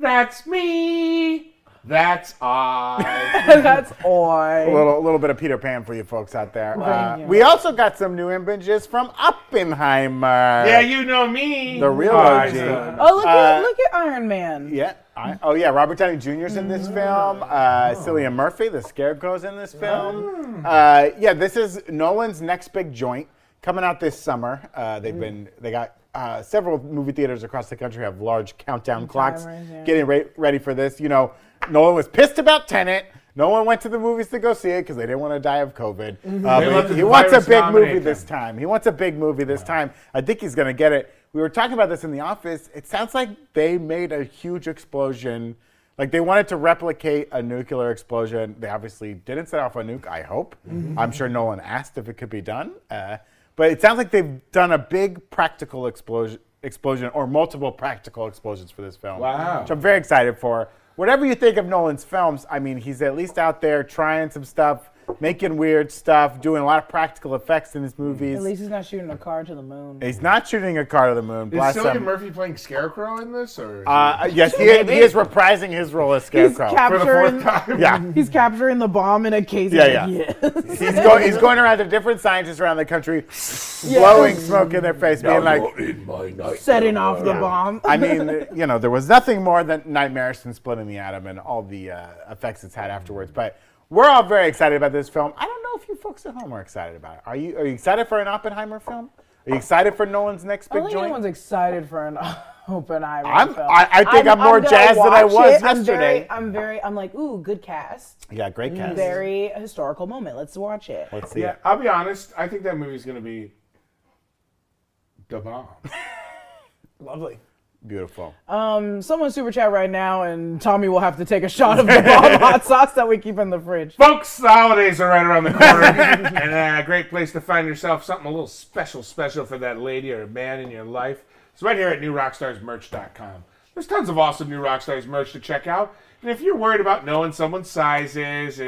That's me. That's I. That's oi. A little, little bit of Peter Pan for you folks out there. Uh, we also got some new images from Oppenheimer. yeah, you know me. The real Oh, OG. uh, Oh look Uh, at look at Iron Man. Yeah. I, oh yeah, Robert Downey Jr.'s in this film. Uh, Cillian Murphy, the Scarecrow's in this film. Uh, yeah, this is Nolan's next big joint coming out this summer. Uh, they've been they got uh, several movie theaters across the country have large countdown clocks Timers, yeah. getting re- ready for this. You know, Nolan was pissed about Tenet. No one went to the movies to go see it because they didn't want to die of COVID. Uh, but let he, he wants a big movie this time. He wants a big movie this time. I think he's going to get it. We were talking about this in the office. It sounds like they made a huge explosion. Like they wanted to replicate a nuclear explosion. They obviously didn't set off a nuke, I hope. I'm sure Nolan asked if it could be done. Uh, but it sounds like they've done a big practical explosion, explosion or multiple practical explosions for this film. Wow. Which I'm very excited for. Whatever you think of Nolan's films, I mean, he's at least out there trying some stuff, making weird stuff, doing a lot of practical effects in his movies. At least he's not shooting a car to the moon. He's not shooting a car to the moon. Is Bless Cillian him. Murphy playing Scarecrow in this, or? Uh, yes, he, he is reprising his role as He's Scarecrow. for the capturing. fourth time. yeah. He's capturing the bomb in a case. Yeah, He's like, yes. He's going. He's going around to different scientists around the country, blowing smoke in their face, being like, in my night. Setting off the bomb. I mean, you know, there was nothing more than nightmarish than splitting the atom and all the uh, effects it's had afterwards. But we're all very excited about this film. I don't know if you folks at home are excited about it. Are you? Are you excited for an Oppenheimer film? Are you excited for Nolan's next I big don't think joint? anyone's excited for an Oppenheimer I'm- film. I- I think I'm more gonna jazzed than I was it. I'm yesterday. very, I'm very, I'm like, ooh, good cast. yeah, great cast. Very historical moment. Let's watch it. Let's see Yeah, it. I'll be honest. I think that movie's gonna be the bomb. Lovely. Beautiful. Um, someone super chat right now, and Tommy will have to take a shot of the bomb hot sauce that we keep in the fridge. Folks, the holidays are right around the corner, and uh, a great place to find yourself something a little special, special for that lady or man in your life. It's right here at newrockstarsmerch.com. There's tons of awesome New Rockstars merch to check out, and if you're worried about knowing someone's sizes, uh,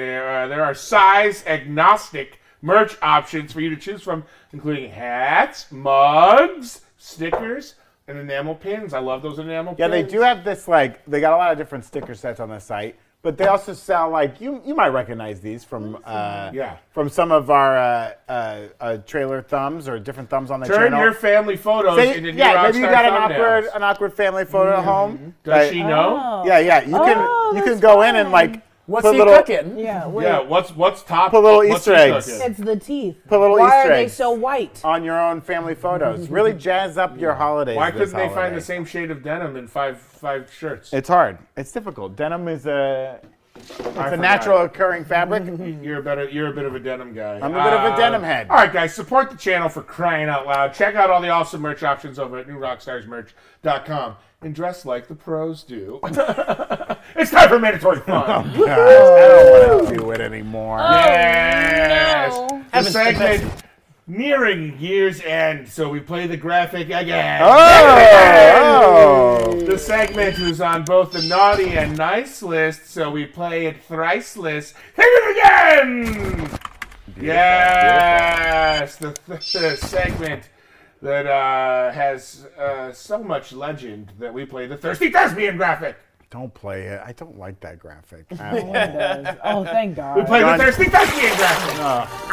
there are size agnostic merch options for you to choose from, including hats, mugs, stickers, and enamel pins. I love those enamel Yeah, pins. Yeah, they do have this like they got a lot of different sticker sets on the site, but they also sell like you you might recognize these from uh, Yeah. from some of our uh, uh, uh, trailer thumbs or different thumbs on the Turn channel. your family photos Say- into New yeah, maybe you got an thumbnails. awkward an awkward family photo at home. Does she know? Oh. Yeah, yeah. You can Oh, you can go in and like What's put he little cooking? Yeah, wait. Yeah, what's what's top? Put little what's Easter eggs. cooking? It's the teeth. Put little Why Easter are they so white? on your own family photos. Really jazz up your holidays. Why couldn't they find the same shade of denim in five five shirts? It's hard. It's difficult. Denim is a it's a forgot. natural occurring fabric. You're a better. You're a bit of a denim guy. I'm a bit of a Uh, denim head. All right, guys, support the channel for crying out loud. Check out all the awesome merch options over at newrockstarsmerch.com and dress like the pros do. it's time for mandatory fun. Oh, Gosh, I don't want to do it anymore. yes, no. the segment nearing year's end, so we play the graphic again. Oh! oh. The segment was on both the naughty and nice list, so we play it thrice list. Hit it again! Yes, the, the segment that uh, has uh, so much legend that we play the Thirsty Thespian graphic. Don't play it. I don't like that graphic. It does. Oh, thank God. We play John- the Thirsty Thespian graphic.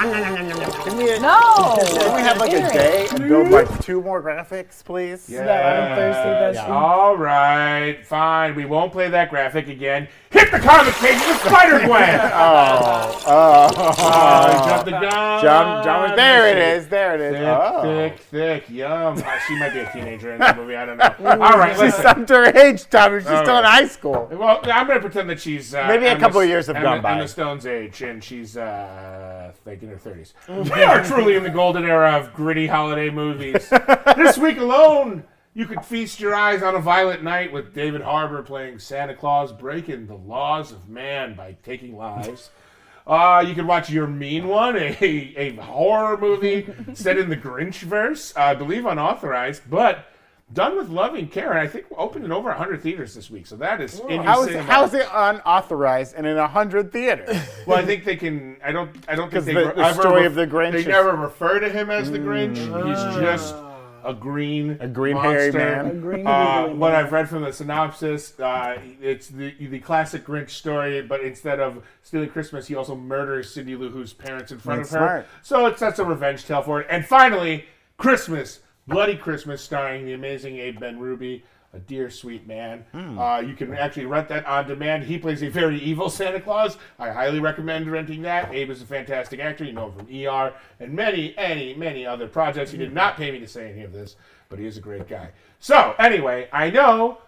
Can we, no. can we have like a day and build like two more graphics, please? That I'm thirsty. That's Yeah. All right, fine. We won't play that graphic again. Hit the comic page with Spider Gwen. Oh, oh, Oh, jump the gun. John, John was there. It is. There it is. Thick, oh. thick, thick, yum. Uh, she might be a teenager in that movie. I don't know. All right, She's listen. underage, Tommy. She's All still in high school. Well, I'm going to pretend that she's uh, Maybe a couple of years have on gone the, by. In the Stone's Age, and she's uh, like in her 30s. We are truly in the golden era of gritty holiday movies. this week alone, you could feast your eyes on a violent night with David Harbour playing Santa Claus breaking the laws of man by taking lives. Uh, you could watch Your Mean One, a, a horror movie set in the Grinch verse, I believe unauthorized, but Done with loving care, and I think opened in over 100 theaters this week. So that is in how is, how is it unauthorized and in hundred theaters? Well, I think they can. I don't. I don't think 'Cause they the- the ever story ref- of the Grinch They is- never refer to him as the Grinch. He's just a green, A green hairy man. A green Uh, googly what man. I've read from the synopsis, uh, it's the the classic Grinch story, but instead of stealing Christmas, he also murders Cindy Lou Who's parents in front That's of her. smart. So it's that's a revenge tale for it. And finally, Christmas, Bloody Christmas, starring the amazing Abe Benrubi. A dear sweet man. Hmm. Uh, you can actually rent that on demand. He plays a very evil Santa Claus. I highly recommend renting that. Abe is a fantastic actor. You know him from ER and many, many, many other projects. He did not pay me to say any of this, but he is a great guy. So anyway, I know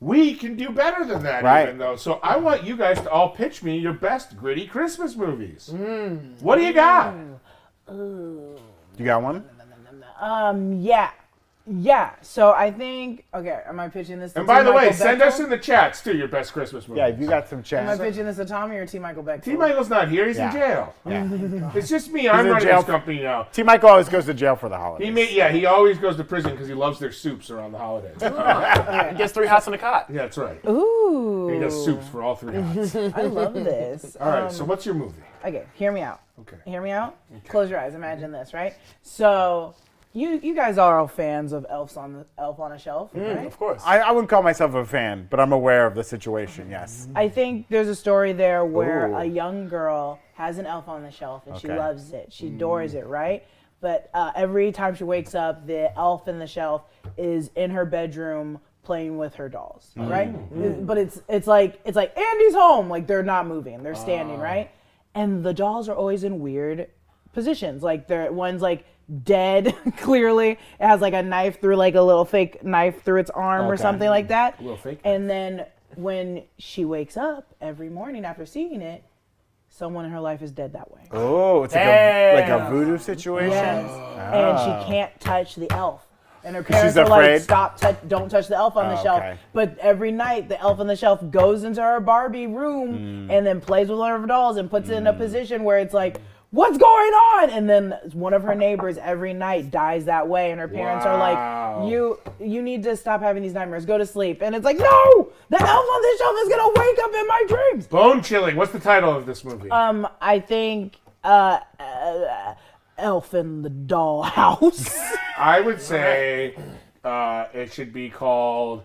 we can do better than that, Right. even though. So I want you guys to all pitch me your best gritty Christmas movies. What do you got? You got one? Um, yeah. Yeah. So I think okay, am I pitching this to And by T. the way, Michael send us in the chats too your best Christmas movies. Yeah, if you got some chats. Am I chance. pitching this to Tommy or T. Michael Beckfeld? T. Michael's not here. He's Yeah. in jail. Yeah. It's just me. I'm in running jail this company now. T. Michael always goes to jail for the holidays. He may, yeah, he always goes to prison because he loves their soups around the holidays. yeah, He gets three hots in a cot. Yeah, that's right. Ooh. He does soups for all three hots. I love this. All right, Um, so what's your movie? Okay, hear me out. Okay. Hear me out. Close your eyes. Imagine this, right? So, you you guys are all fans of Elf on the Elf on a Shelf, mm, right? Of course. I, I wouldn't call myself a fan, but I'm aware of the situation, yes. I think there's a story there where Ooh. a young girl has an elf on the shelf and she loves it. She mm. adores it, right? But uh, every time she wakes up, the elf in the shelf is in her bedroom playing with her dolls, mm. right? It- But it's it's like it's like Andy's home, like they're not moving, they're standing, ah. right? And the dolls are always in weird positions. Like they're one's like dead, clearly. It has like a knife through like a little fake knife through its arm or something like that. little fake And then when she wakes up every morning after seeing it, someone in her life is dead that way. Oh, it's like a, like a voodoo situation? Yes. And she ah. can't touch the elf. And her parents are like, stop, touch, don't touch the elf on the Oh, shelf. okay. But every night, the elf on the shelf goes into her Barbie room Hmm. and then plays with one of her dolls and puts it in a hmm. position where it's like, what's going on? And then one of her neighbors every night dies that way, and her parents are like, you you need to stop having these nightmares. Go to sleep. And it's like, no, the elf on the shelf is gonna wake up in my dreams. Bone chilling. What's the title of this movie? Um, I think uh, uh Elf in the Dollhouse. I would say uh, it should be called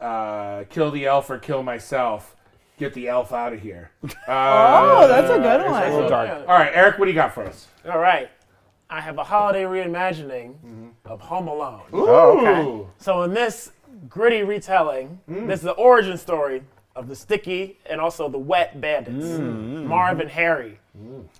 uh, "Kill the Elf" or "Kill Myself." Get the elf out of here. Uh, oh, that's a good it's one. a little dark. All right, Eric, what do you got for us? All right. I have a holiday reimagining of Home Alone. Oh, okay. So in this gritty retelling, Mm. this is the origin story of the sticky and also the wet bandits, Mm. Marv and Harry.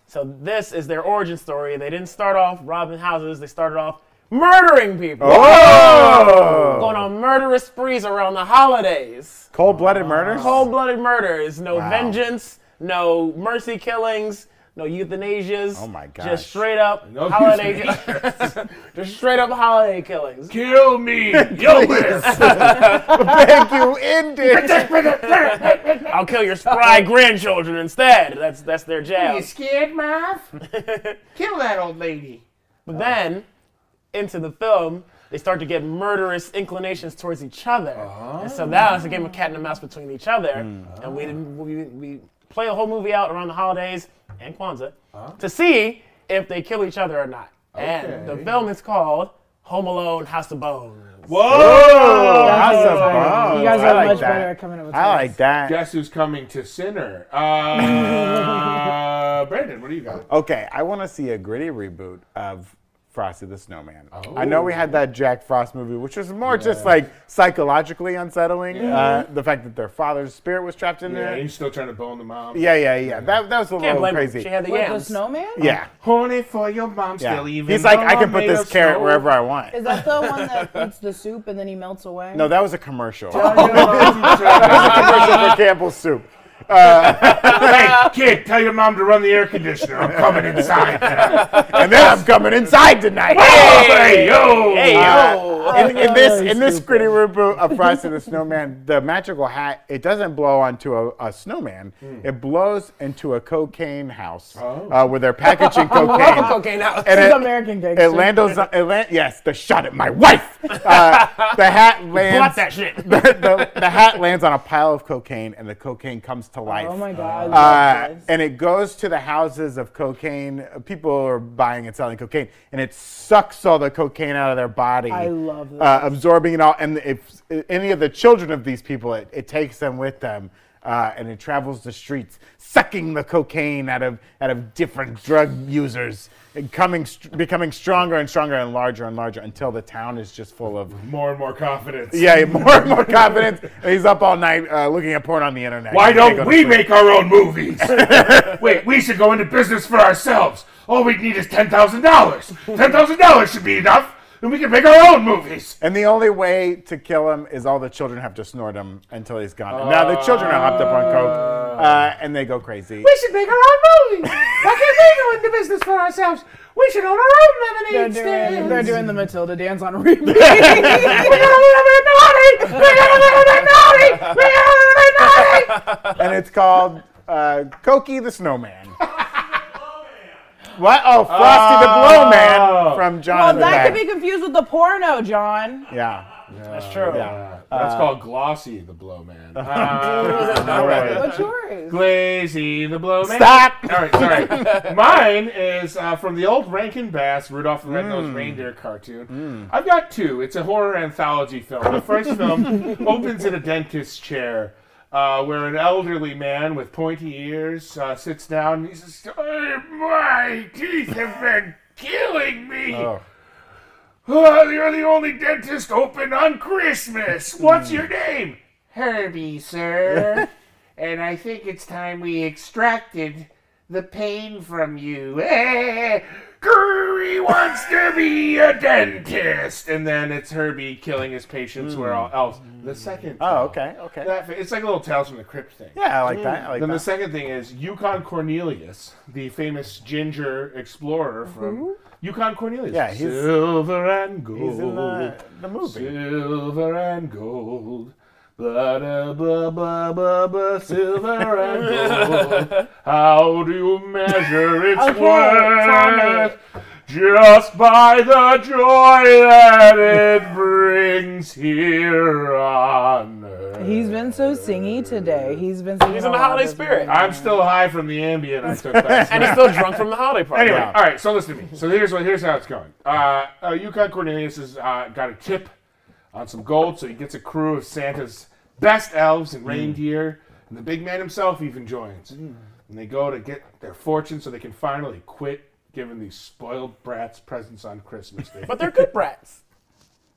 So this is their origin story. They didn't start off robbing houses. They started off murdering people, Oh! going on murderous sprees around the holidays. Cold blooded murders? Cold-blooded murders. No Wow. vengeance. No mercy killings. No euthanasias. Oh my god. Just straight up No holiday. just straight up holiday killings. Kill me, you'll. Thank you, ended. I'll kill your spry grandchildren instead. That's that's their you scared, Marv? Kill that old lady. But then, into the film, they start to get murderous inclinations towards each other, and so now it's a game of cat and mouse between each other. And we, we we play the whole movie out around the holidays and Kwanzaa to see if they kill each other or not. And the film is called Home Alone, House of Bones. Whoa! House That's of. Bones. You guys are like much that. better at coming up with I titles. like that. Guess who's coming to Sinner? Uh, Brandon, what do you got? Okay, I want to see a gritty reboot of Frosty the Snowman. I know we had that Jack Frost movie, which was more just like psychologically unsettling. Uh, the fact that their father's spirit was trapped in Yeah, there. Yeah, he's still trying to bone the mom. Yeah, yeah, yeah. That, that was a Can't little blame crazy. She had the What, the snowman? yeah, Horny for your mom yeah. still even. He's like, I can put this carrot snow." wherever I want. Is that the one that eats the soup and then he melts away? No, that was a commercial. That your mom to try- was a commercial for Campbell's soup. hey, kid, tell your mom to run the air conditioner. I'm coming inside. And then I'm coming inside tonight. hey, yo! Hey, Uh, yo! in, in this in this stupid. gritty reboot of Frosty the Snowman, the magical hat it doesn't blow onto a, a snowman. It blows into a cocaine house uh, where they're packaging cocaine. Cocaine house. And This is it- American It gangster. lands on, it land, yes, the shot at my wife. Uh, the hat lands. Blot that shit. The, the, the hat lands on a pile of cocaine, and the cocaine comes to life. Oh my god. Uh, I love this. and it goes to the houses of cocaine. People are buying and selling cocaine, and it sucks all the cocaine out of their body. I love this. Uh, absorbing it all. And if any of the children of these people, it, it takes them with them. Uh, and it travels the streets, sucking the cocaine out of out of different drug users, and coming, st- becoming stronger and stronger and larger and larger until the town is just full of More and more confidence. yeah, more and more confidence. And he's up all night uh, looking at porn on the internet. Why He can't go don't we sleep. make our own movies? Wait, we should go into business for ourselves. All we need is ten thousand dollars. Ten thousand dollars should be enough, and we can make our own movies. And the only way to kill him is all the children have to snort him until he's gone. And now the children are hopped up on coke, uh, and they go crazy. We should make our own movies. Why can't we go into business for ourselves? We should own our own They're lemonade doing, stands. they're doing the Matilda dance on repeat. We gotta live it naughty. We gotta live it naughty. We gotta live it naughty. and it's called uh, Cokie the Snowman. what? Oh, Frosty the Blowman from John well, and the that Bag. could be confused with the porno, John. Yeah. That's true. Yeah. That's called Glossy the Blowman. Uh, all right. What's yours? Glazy the Blowman. Stop. All right, sorry. Mine is uh, from the old Rankin Bass Rudolph the Red-Nosed Reindeer cartoon. I've got two. It's a horror anthology film. The first film opens in a dentist's chair. Uh, where an elderly man with pointy ears uh, sits down and he says, "Oh, My teeth have been killing me. Oh. Oh, you're the only dentist open on Christmas. What's your name? Herbie, sir. and I think it's time we extracted the pain from you. Curry wants to be a dentist. And then it's Herbie killing his patients where all hmm. else. The second. Oh, okay. Okay. That, it's like a little Tales from the Crypt thing. Yeah, I like that. I like Then the second thing is Yukon Cornelius, the famous ginger explorer from Yukon Cornelius. Yeah, he's- silver and gold. He's in the, the movie. Silver and gold. Blah, da, blah, blah, blah, blah, silver and gold. How do you measure its Okay, worth? Just by the joy that it brings here on earth. He's been so singy today. He's been singing He's in the holiday spirit. morning. I'm still high from the Ambien I took last And night. he's still drunk from the holiday party. Anyway, Yeah. all right. So listen to me. So here's what here's how it's going. Uh, uh, Yukon Cornelius has uh, got a tip on some gold, so he gets a crew of Santa's best elves and reindeer, and the big man himself even joins. And they go to get their fortune so they can finally quit giving these spoiled brats presents on Christmas Day. But they're good brats.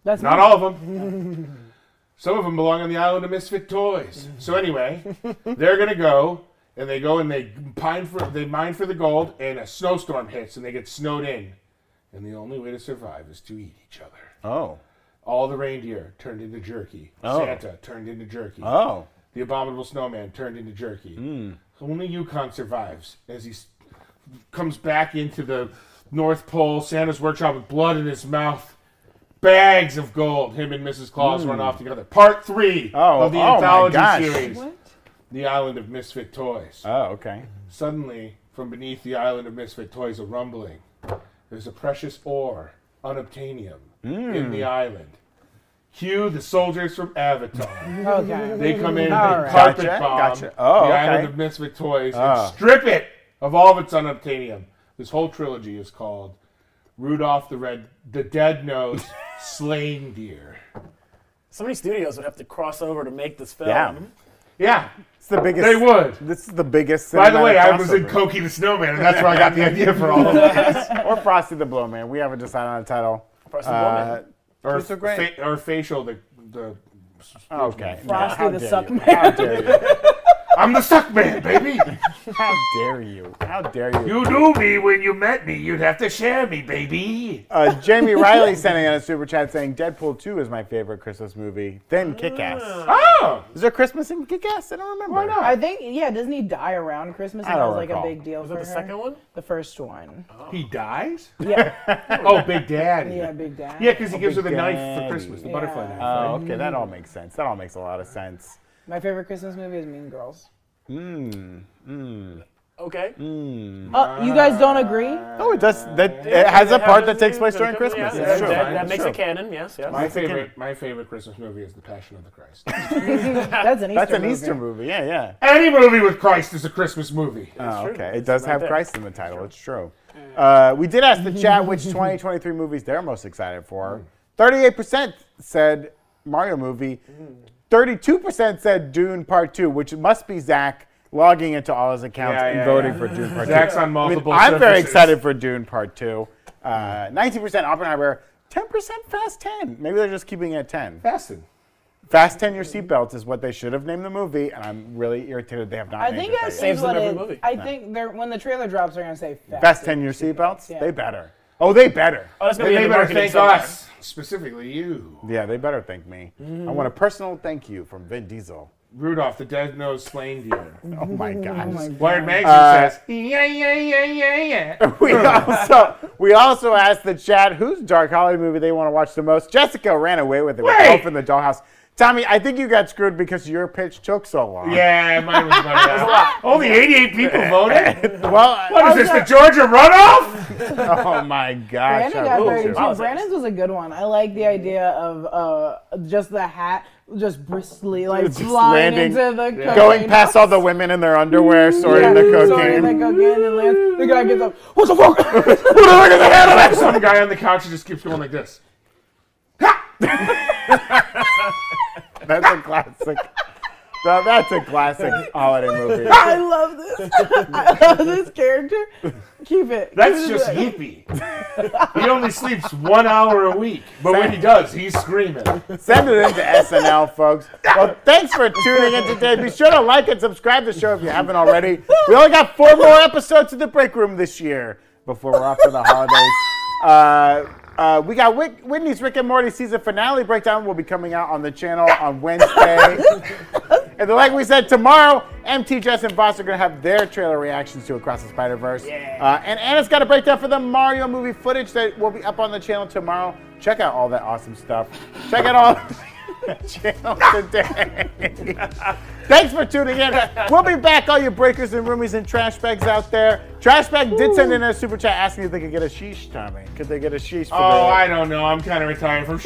That's Not all of them. Some of them belong on the island of misfit toys. So anyway, they're gonna go and they go and they pine for they mine for the gold, and a snowstorm hits and they get snowed in, and the only way to survive is to eat each other. Oh. All the reindeer turned into jerky. Oh. Santa turned into jerky. Oh. The abominable snowman turned into jerky. Hmm. Only Yukon survives as he s- comes back into the North Pole, Santa's workshop with blood in his mouth. Bags of gold. Him and Mrs. Claus run hmm. off together. Part three Oh, of the oh my anthology gosh. series. What? The Island of Misfit Toys. Oh, okay. Suddenly, from beneath the Island of Misfit Toys, a rumbling. There's a precious ore, unobtainium, hmm. in the island. Cue the soldiers from Avatar. Oh, okay. They come in, All they right. carpet Gotcha, bomb gotcha. Oh, the okay. island of misfit toys and oh. strip it of all of its unobtainium. This whole trilogy is called Rudolph the Red, the Dead Nose, Slain Deer. So many studios would have to cross over to make this film. Yeah. Yeah, It's the biggest. they would. This is the biggest. By the way, I was in crossover. Cokie the Snowman, and that's where I got the idea for all of this. or Frosty the Blowman. We haven't decided on a title. Frosty the Uh, Or, These are great. fa- or facial, the, the okay. Frosty How the dare Suck you. Man. How dare you. I'm the suck man, baby. How dare you? How dare you? You knew me when you met me. You'd have to share me, baby. Uh, Jamie Riley sending in a super chat saying Deadpool 2 is my favorite Christmas movie. Then Kick Ass. Oh, Is there Christmas in Kick Ass? I don't remember. Why not? I think yeah, doesn't he die around Christmas? I that don't was like recall. a big deal Was for that the her? second one? The first one. he dies? Yeah, Oh, Big Daddy. yeah, Big Dad. Yeah, because he gives her Big the knife for Christmas, the Yeah. butterfly knife. Oh, okay, that all makes sense. That all makes a lot of sense. My favorite Christmas movie is Mean Girls. Mmm. Mmm. Okay. Mmm. Oh, you guys don't agree? Oh, it does. That it has a part that takes place during Christmas. yeah, It's that, true. that, that makes true. it canon. Yes, yes. my favorite, my favorite Christmas movie is The Passion of the Christ. That's an Easter That's an movie. Easter movie. Yeah, yeah. Any movie with Christ is a Christmas movie. Oh, true. okay. It does right have there. Christ in the title. It's true. Uh, we did ask the chat which 2023 movies they're most excited for. Hmm. 38% said Mario movie. Hmm. 32% said Dune Part 2, which must be Zach logging into all his accounts Yeah, and yeah, voting yeah. for Dune Part 2. Zach's on I mean, multiple I'm very surfaces. excited for Dune Part 2. Uh, 19% Oppenheimer. 10% Fast 10. Maybe they're just keeping it at 10. Fasten. Fast 10 Your Seatbelts is what they should have named the movie, and I'm really irritated they have not I named think it that that yet. Saves is what them it, every movie. I think they're when the trailer drops, they're gonna say fast. Fast 10 Your Seatbelts? Yeah. They better. Oh, they better. Oh, that's gonna And be they better thank somewhere. us, specifically you. Yeah, they better thank me. I want a personal thank you from Vin Diesel. Rudolph, the dead-nosed slain deer. Oh my gosh. Wired magazine Uh, says, yeah, yeah, yeah, yeah, yeah. we also we also asked the chat whose dark holiday movie they want to watch the most. Jessica ran away with it with Wait! Elf in the Dollhouse. Tommy, I think you got screwed because your pitch took so long. Yeah, mine was about that. Only 88 people voted? Well, What is this, the Georgia runoff? oh my gosh. Brandon got will very too. too. Politics. Brandon's was a good one. I like the idea of uh, just the hat, just bristly, like Just flying landing- into the cocaine Going past all the women in their underwear, sorting the Yeah, cocaine. sorting the cocaine and lands. The guy gets up. What the fuck? What the fuck is the handle that? Some guy on the couch who just keeps going like this. That's a classic. That- that's a classic holiday movie. I love this. I love this character. Keep it. That's Keep it just like- Yippee. He only sleeps one hour a week, but when he does, he's screaming. Send it into SNL, folks. Well, thanks for tuning in today. Be sure to like and subscribe to the show if you haven't already. We only got four more episodes of The Break Room this year before we're off for the holidays. Uh, uh, we got Whit- Whitney's Rick and Morty season finale breakdown will be coming out on the channel on Wednesday. and then, like we said, tomorrow, MT, Jess, and Voss are going to have their trailer reactions to Across the Spider Verse. Uh, and Anna's got a breakdown for the Mario movie footage that will be up on the channel tomorrow. Check out all that awesome stuff. Check it out all channel today. Thanks for tuning in. We'll be back, all you breakers and roomies and trash bags out there. Trash bag did send in a super chat asking if they could get a sheesh, Tommy. Could they get a sheesh for Oh, I don't know. I'm kind of retiring from.